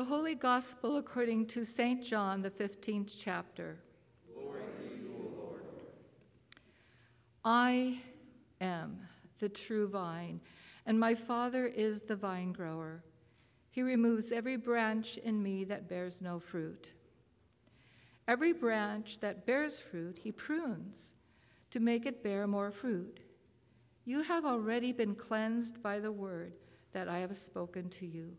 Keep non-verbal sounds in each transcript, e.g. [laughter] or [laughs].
The Holy Gospel according to St. John, the 15th chapter. Glory to you, O Lord. I am the true vine, and my Father is the vine grower. He removes every branch in me that bears no fruit. Every branch that bears fruit, he prunes to make it bear more fruit. You have already been cleansed by the word that I have spoken to you.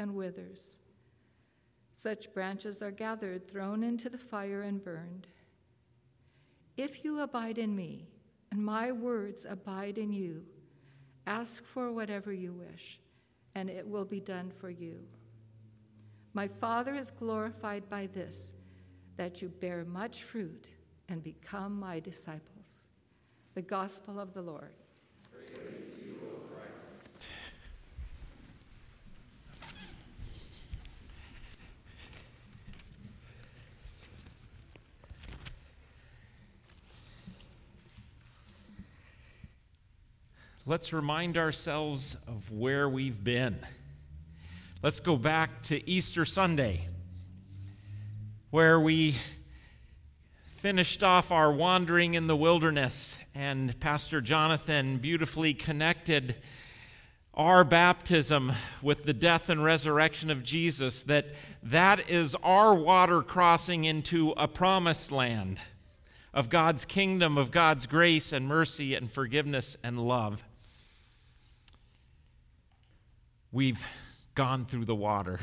and withers. Such branches are gathered, thrown into the fire, and burned. If you abide in me, and my words abide in you, ask for whatever you wish, and it will be done for you. My Father is glorified by this, that you bear much fruit and become my disciples. The Gospel of the Lord. Let's remind ourselves of where we've been. Let's go back to Easter Sunday, where we finished off our wandering in the wilderness, and Pastor Jonathan beautifully connected our baptism with the death and resurrection of Jesus that that is our water crossing into a promised land of God's kingdom of God's grace and mercy and forgiveness and love we've gone through the water.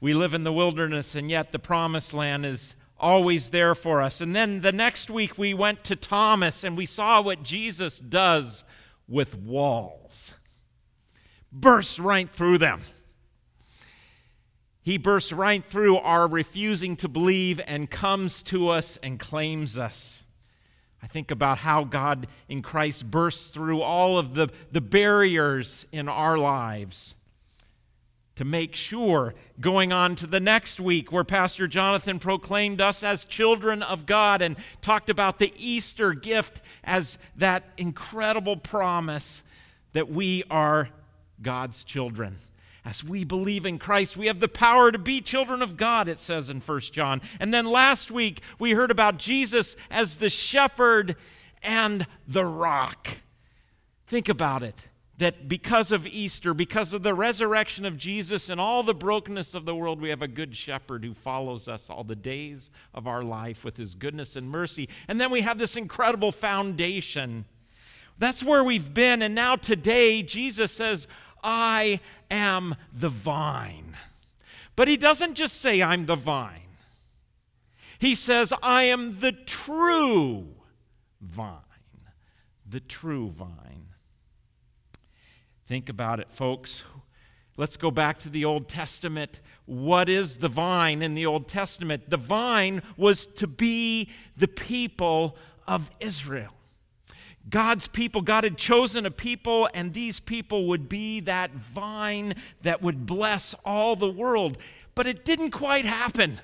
We live in the wilderness, and yet the promised land is always there for us. And then the next week, we went to Thomas and we saw what Jesus does with walls bursts right through them. He bursts right through our refusing to believe and comes to us and claims us. I think about how God in Christ bursts through all of the, the barriers in our lives to make sure, going on to the next week, where Pastor Jonathan proclaimed us as children of God and talked about the Easter gift as that incredible promise that we are God's children. As we believe in Christ, we have the power to be children of God, it says in 1 John. And then last week, we heard about Jesus as the shepherd and the rock. Think about it that because of Easter, because of the resurrection of Jesus and all the brokenness of the world, we have a good shepherd who follows us all the days of our life with his goodness and mercy. And then we have this incredible foundation. That's where we've been. And now today, Jesus says, I am the vine. But he doesn't just say, I'm the vine. He says, I am the true vine. The true vine. Think about it, folks. Let's go back to the Old Testament. What is the vine in the Old Testament? The vine was to be the people of Israel. God's people, God had chosen a people, and these people would be that vine that would bless all the world. But it didn't quite happen.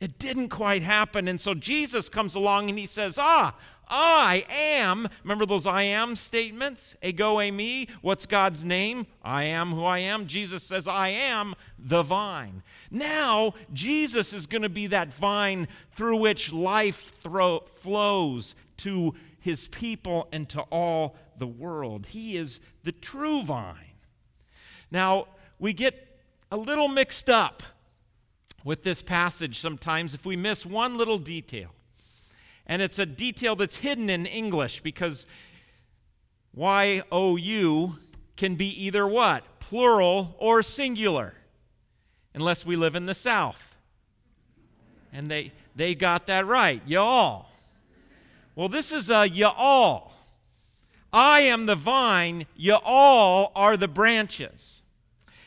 It didn't quite happen. And so Jesus comes along and he says, Ah, I am. Remember those I am statements? Ego eimi What's God's name? I am who I am. Jesus says, I am the vine. Now, Jesus is going to be that vine through which life thro- flows to his people and to all the world. He is the true vine. Now, we get a little mixed up with this passage sometimes if we miss one little detail. And it's a detail that's hidden in English because Y O U can be either what? Plural or singular, unless we live in the South. And they, they got that right, y'all. Well, this is uh, a you all. I am the vine, you all are the branches.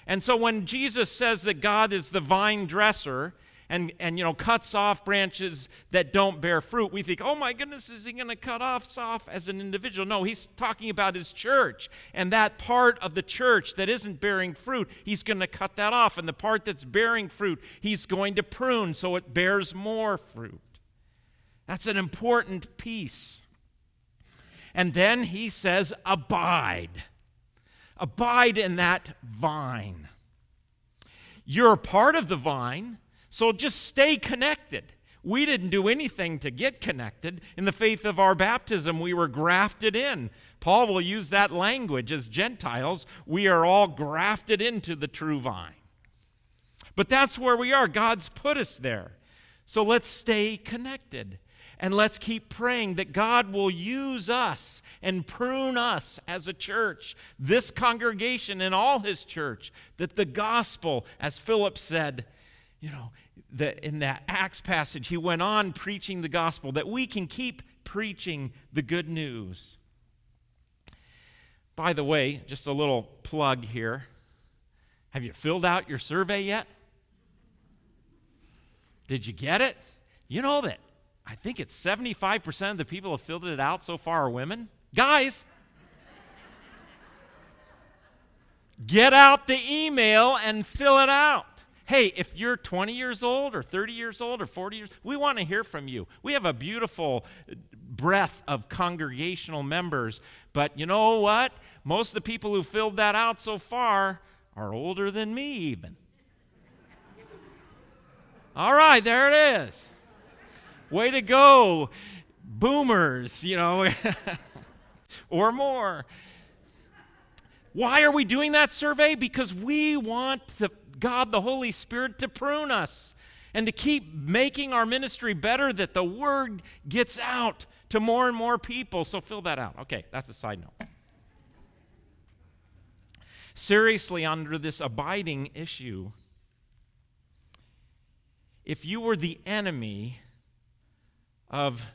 And so when Jesus says that God is the vine dresser, and, and you know cuts off branches that don't bear fruit we think oh my goodness is he going to cut off off as an individual no he's talking about his church and that part of the church that isn't bearing fruit he's going to cut that off and the part that's bearing fruit he's going to prune so it bears more fruit that's an important piece and then he says abide abide in that vine you're a part of the vine so just stay connected. We didn't do anything to get connected. In the faith of our baptism, we were grafted in. Paul will use that language as Gentiles. We are all grafted into the true vine. But that's where we are. God's put us there. So let's stay connected. And let's keep praying that God will use us and prune us as a church, this congregation and all his church, that the gospel, as Philip said, you know, the, in that Acts passage, he went on preaching the gospel, that we can keep preaching the good news. By the way, just a little plug here. Have you filled out your survey yet? Did you get it? You know that I think it's 75% of the people who have filled it out so far are women. Guys, get out the email and fill it out. Hey, if you're 20 years old or 30 years old or 40 years, we want to hear from you. We have a beautiful breadth of congregational members, but you know what? Most of the people who filled that out so far are older than me, even. All right, there it is. Way to go, boomers, you know, [laughs] or more. Why are we doing that survey? Because we want God, the Holy Spirit, to prune us and to keep making our ministry better that the word gets out to more and more people. So fill that out. Okay, that's a side note. Seriously, under this abiding issue, if you were the enemy of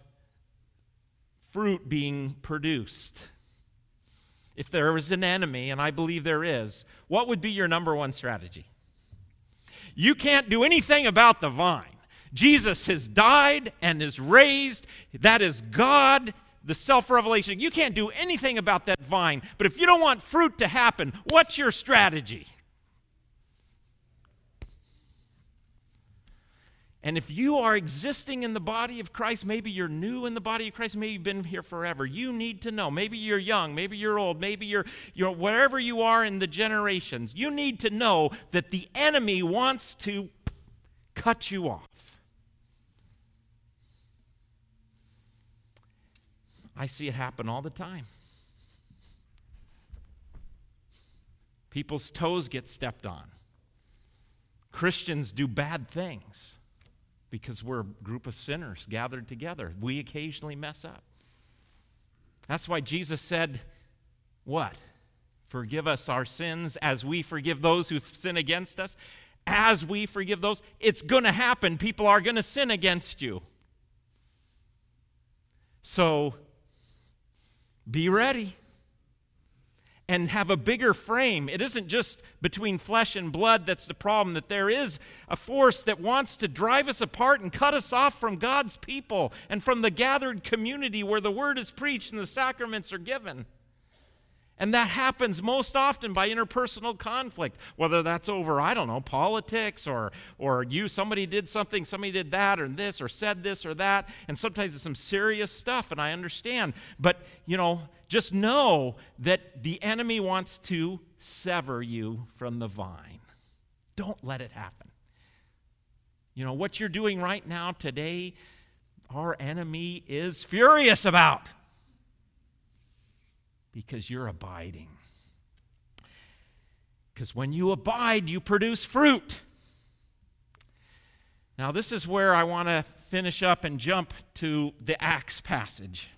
fruit being produced, if there was an enemy, and I believe there is, what would be your number one strategy? You can't do anything about the vine. Jesus has died and is raised. That is God, the self revelation. You can't do anything about that vine. But if you don't want fruit to happen, what's your strategy? And if you are existing in the body of Christ, maybe you're new in the body of Christ, maybe you've been here forever. You need to know. Maybe you're young, maybe you're old, maybe you're, you're wherever you are in the generations. You need to know that the enemy wants to cut you off. I see it happen all the time. People's toes get stepped on. Christians do bad things because we're a group of sinners gathered together. We occasionally mess up. That's why Jesus said, What? Forgive us our sins as we forgive those who sin against us. As we forgive those, it's going to happen. People are going to sin against you. So be ready and have a bigger frame. It isn't just between flesh and blood that's the problem, that there is a force that wants to drive us apart and cut us off from God's people and from the gathered community where the word is preached and the sacraments are given. And that happens most often by interpersonal conflict, whether that's over, I don't know, politics or, or you, somebody did something, somebody did that or this or said this or that. And sometimes it's some serious stuff, and I understand. But, you know, just know that the enemy wants to sever you from the vine. Don't let it happen. You know, what you're doing right now today, our enemy is furious about because you're abiding. Because when you abide, you produce fruit. Now, this is where I want to finish up and jump to the Acts passage.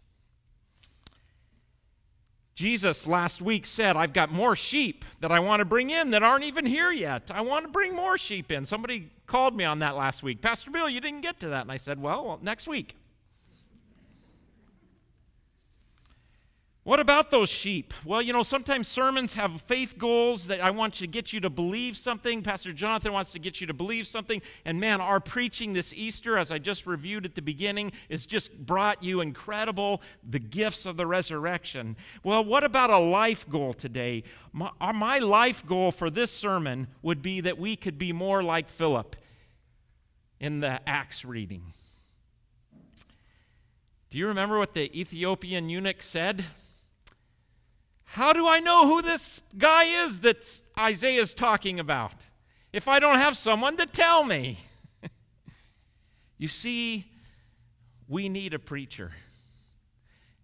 Jesus last week said, I've got more sheep that I want to bring in that aren't even here yet. I want to bring more sheep in. Somebody called me on that last week. Pastor Bill, you didn't get to that. And I said, Well, next week. What about those sheep? Well, you know, sometimes sermons have faith goals that I want to get you to believe something. Pastor Jonathan wants to get you to believe something. And man, our preaching this Easter, as I just reviewed at the beginning, has just brought you incredible the gifts of the resurrection. Well, what about a life goal today? My, uh, my life goal for this sermon would be that we could be more like Philip in the Acts reading. Do you remember what the Ethiopian eunuch said? How do I know who this guy is that Isaiah's talking about if I don't have someone to tell me? [laughs] you see, we need a preacher.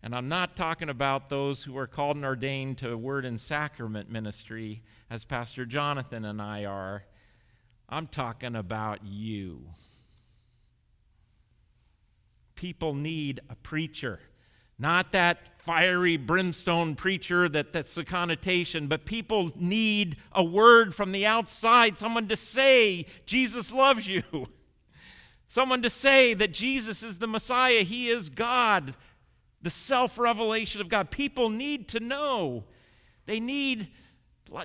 And I'm not talking about those who are called and ordained to word and sacrament ministry, as Pastor Jonathan and I are. I'm talking about you. People need a preacher. Not that fiery brimstone preacher that, that's the connotation, but people need a word from the outside, someone to say, Jesus loves you. [laughs] Someone to say that Jesus is the Messiah, He is God, the self revelation of God. People need to know. They need,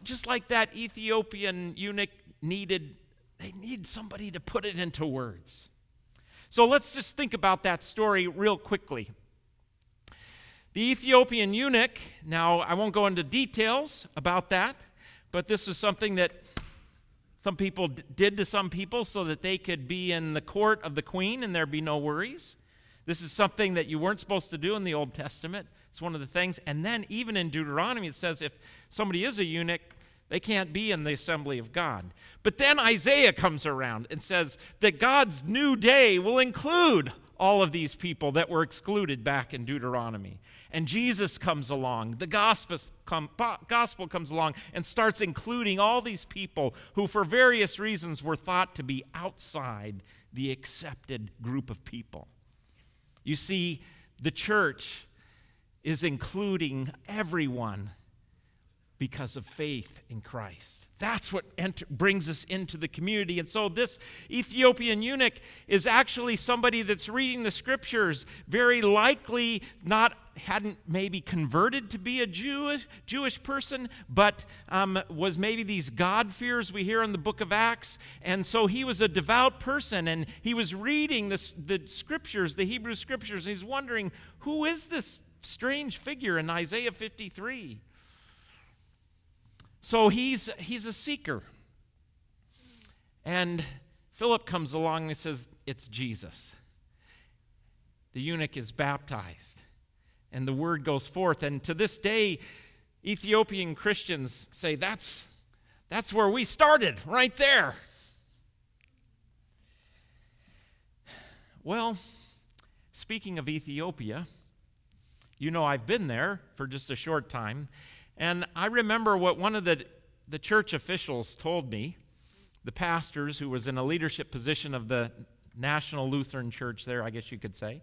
just like that Ethiopian eunuch needed, they need somebody to put it into words. So let's just think about that story real quickly. The Ethiopian eunuch, now I won't go into details about that, but this is something that some people did to some people so that they could be in the court of the queen and there'd be no worries. This is something that you weren't supposed to do in the Old Testament. It's one of the things. And then, even in Deuteronomy, it says if somebody is a eunuch, they can't be in the assembly of God. But then Isaiah comes around and says that God's new day will include all of these people that were excluded back in Deuteronomy. And Jesus comes along, the gospel, come, gospel comes along and starts including all these people who, for various reasons, were thought to be outside the accepted group of people. You see, the church is including everyone because of faith in Christ. That's what enter, brings us into the community. And so, this Ethiopian eunuch is actually somebody that's reading the scriptures, very likely not hadn't maybe converted to be a Jewish, Jewish person, but um, was maybe these God fears we hear in the book of Acts. And so he was a devout person and he was reading the scriptures, the Hebrew scriptures. he's wondering, who is this strange figure in Isaiah 53? So he's, he's a seeker. And Philip comes along and says, It's Jesus. The eunuch is baptized, and the word goes forth. And to this day, Ethiopian Christians say, That's, that's where we started, right there. Well, speaking of Ethiopia, you know I've been there for just a short time. And I remember what one of the, the church officials told me, the pastors who was in a leadership position of the National Lutheran Church there, I guess you could say.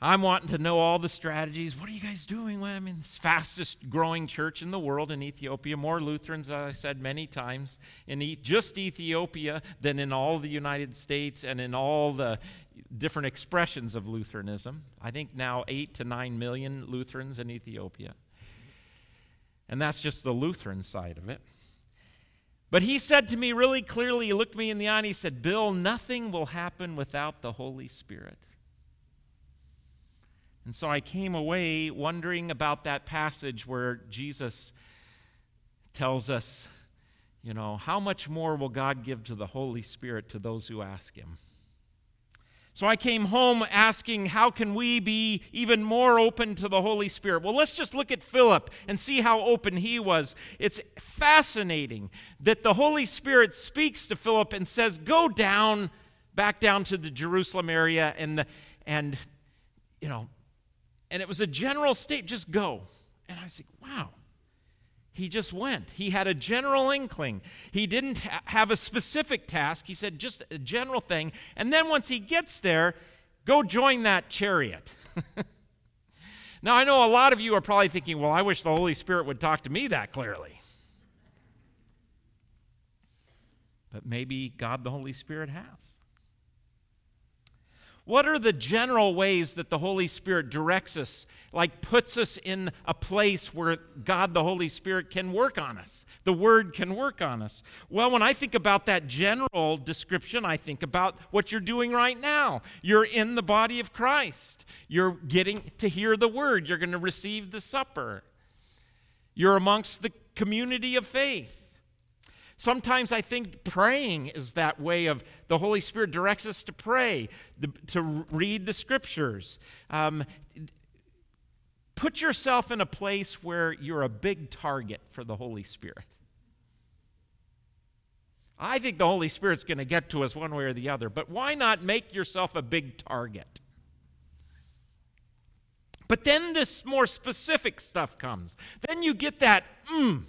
I'm wanting to know all the strategies. What are you guys doing? Well, I mean, it's fastest growing church in the world in Ethiopia. More Lutherans, as I said many times, in just Ethiopia than in all the United States and in all the different expressions of Lutheranism. I think now eight to nine million Lutherans in Ethiopia. And that's just the Lutheran side of it. But he said to me really clearly, he looked me in the eye and he said, Bill, nothing will happen without the Holy Spirit. And so I came away wondering about that passage where Jesus tells us, you know, how much more will God give to the Holy Spirit to those who ask him? So I came home asking, how can we be even more open to the Holy Spirit? Well, let's just look at Philip and see how open he was. It's fascinating that the Holy Spirit speaks to Philip and says, Go down, back down to the Jerusalem area, and, the, and you know, and it was a general state, just go. And I was like, wow, he just went. He had a general inkling. He didn't ha- have a specific task. He said just a general thing. And then once he gets there, go join that chariot. [laughs] now, I know a lot of you are probably thinking, well, I wish the Holy Spirit would talk to me that clearly. But maybe God the Holy Spirit has. What are the general ways that the Holy Spirit directs us, like puts us in a place where God the Holy Spirit can work on us? The Word can work on us. Well, when I think about that general description, I think about what you're doing right now. You're in the body of Christ, you're getting to hear the Word, you're going to receive the supper, you're amongst the community of faith. Sometimes I think praying is that way of the Holy Spirit directs us to pray, to read the scriptures. Um, put yourself in a place where you're a big target for the Holy Spirit. I think the Holy Spirit's going to get to us one way or the other, but why not make yourself a big target? But then this more specific stuff comes. Then you get that mm,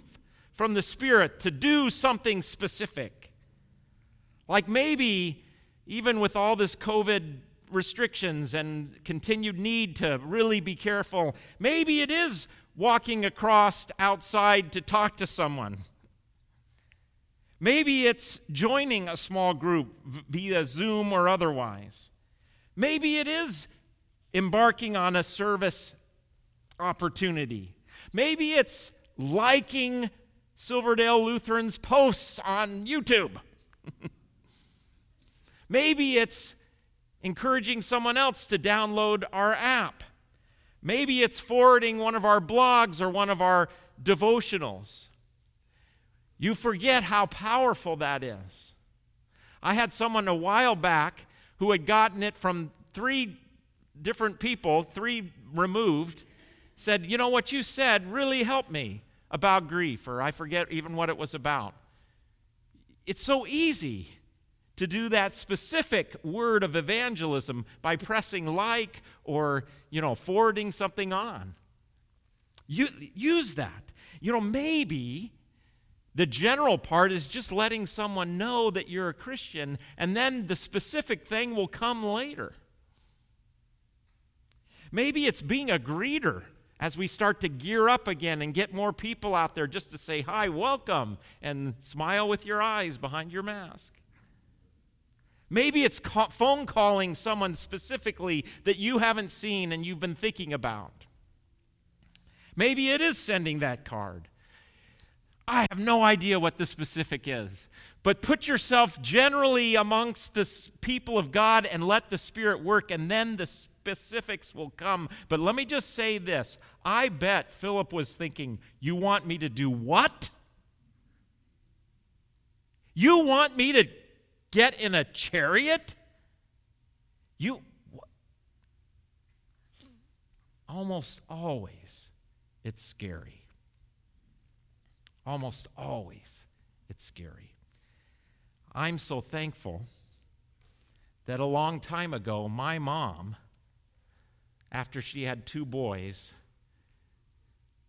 from the Spirit to do something specific. Like maybe, even with all this COVID restrictions and continued need to really be careful, maybe it is walking across outside to talk to someone. Maybe it's joining a small group via Zoom or otherwise. Maybe it is embarking on a service opportunity. Maybe it's liking Silverdale Lutheran's posts on YouTube. [laughs] Maybe it's encouraging someone else to download our app. Maybe it's forwarding one of our blogs or one of our devotionals. You forget how powerful that is. I had someone a while back who had gotten it from three different people, three removed, said, You know what you said really helped me about grief, or I forget even what it was about. It's so easy to do that specific word of evangelism by pressing like or, you know, forwarding something on. You, use that. You know, maybe the general part is just letting someone know that you're a Christian, and then the specific thing will come later. Maybe it's being a greeter as we start to gear up again and get more people out there just to say hi, welcome, and smile with your eyes behind your mask. Maybe it's phone calling someone specifically that you haven't seen and you've been thinking about. Maybe it is sending that card. I have no idea what the specific is. But put yourself generally amongst the people of God and let the Spirit work, and then the specifics will come. But let me just say this I bet Philip was thinking, You want me to do what? You want me to get in a chariot? You. Almost always, it's scary. Almost always, it's scary. I'm so thankful that a long time ago, my mom after she had two boys,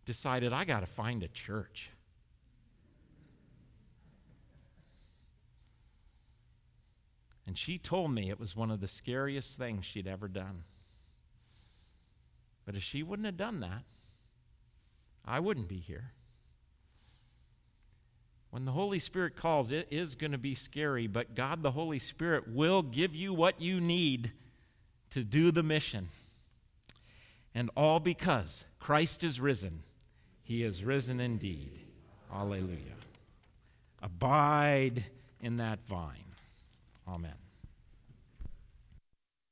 decided, I got to find a church. And she told me it was one of the scariest things she'd ever done. But if she wouldn't have done that, I wouldn't be here. When the Holy Spirit calls, it is going to be scary, but God, the Holy Spirit, will give you what you need to do the mission. And all because Christ is risen. He is risen indeed. Alleluia. Abide in that vine. Amen.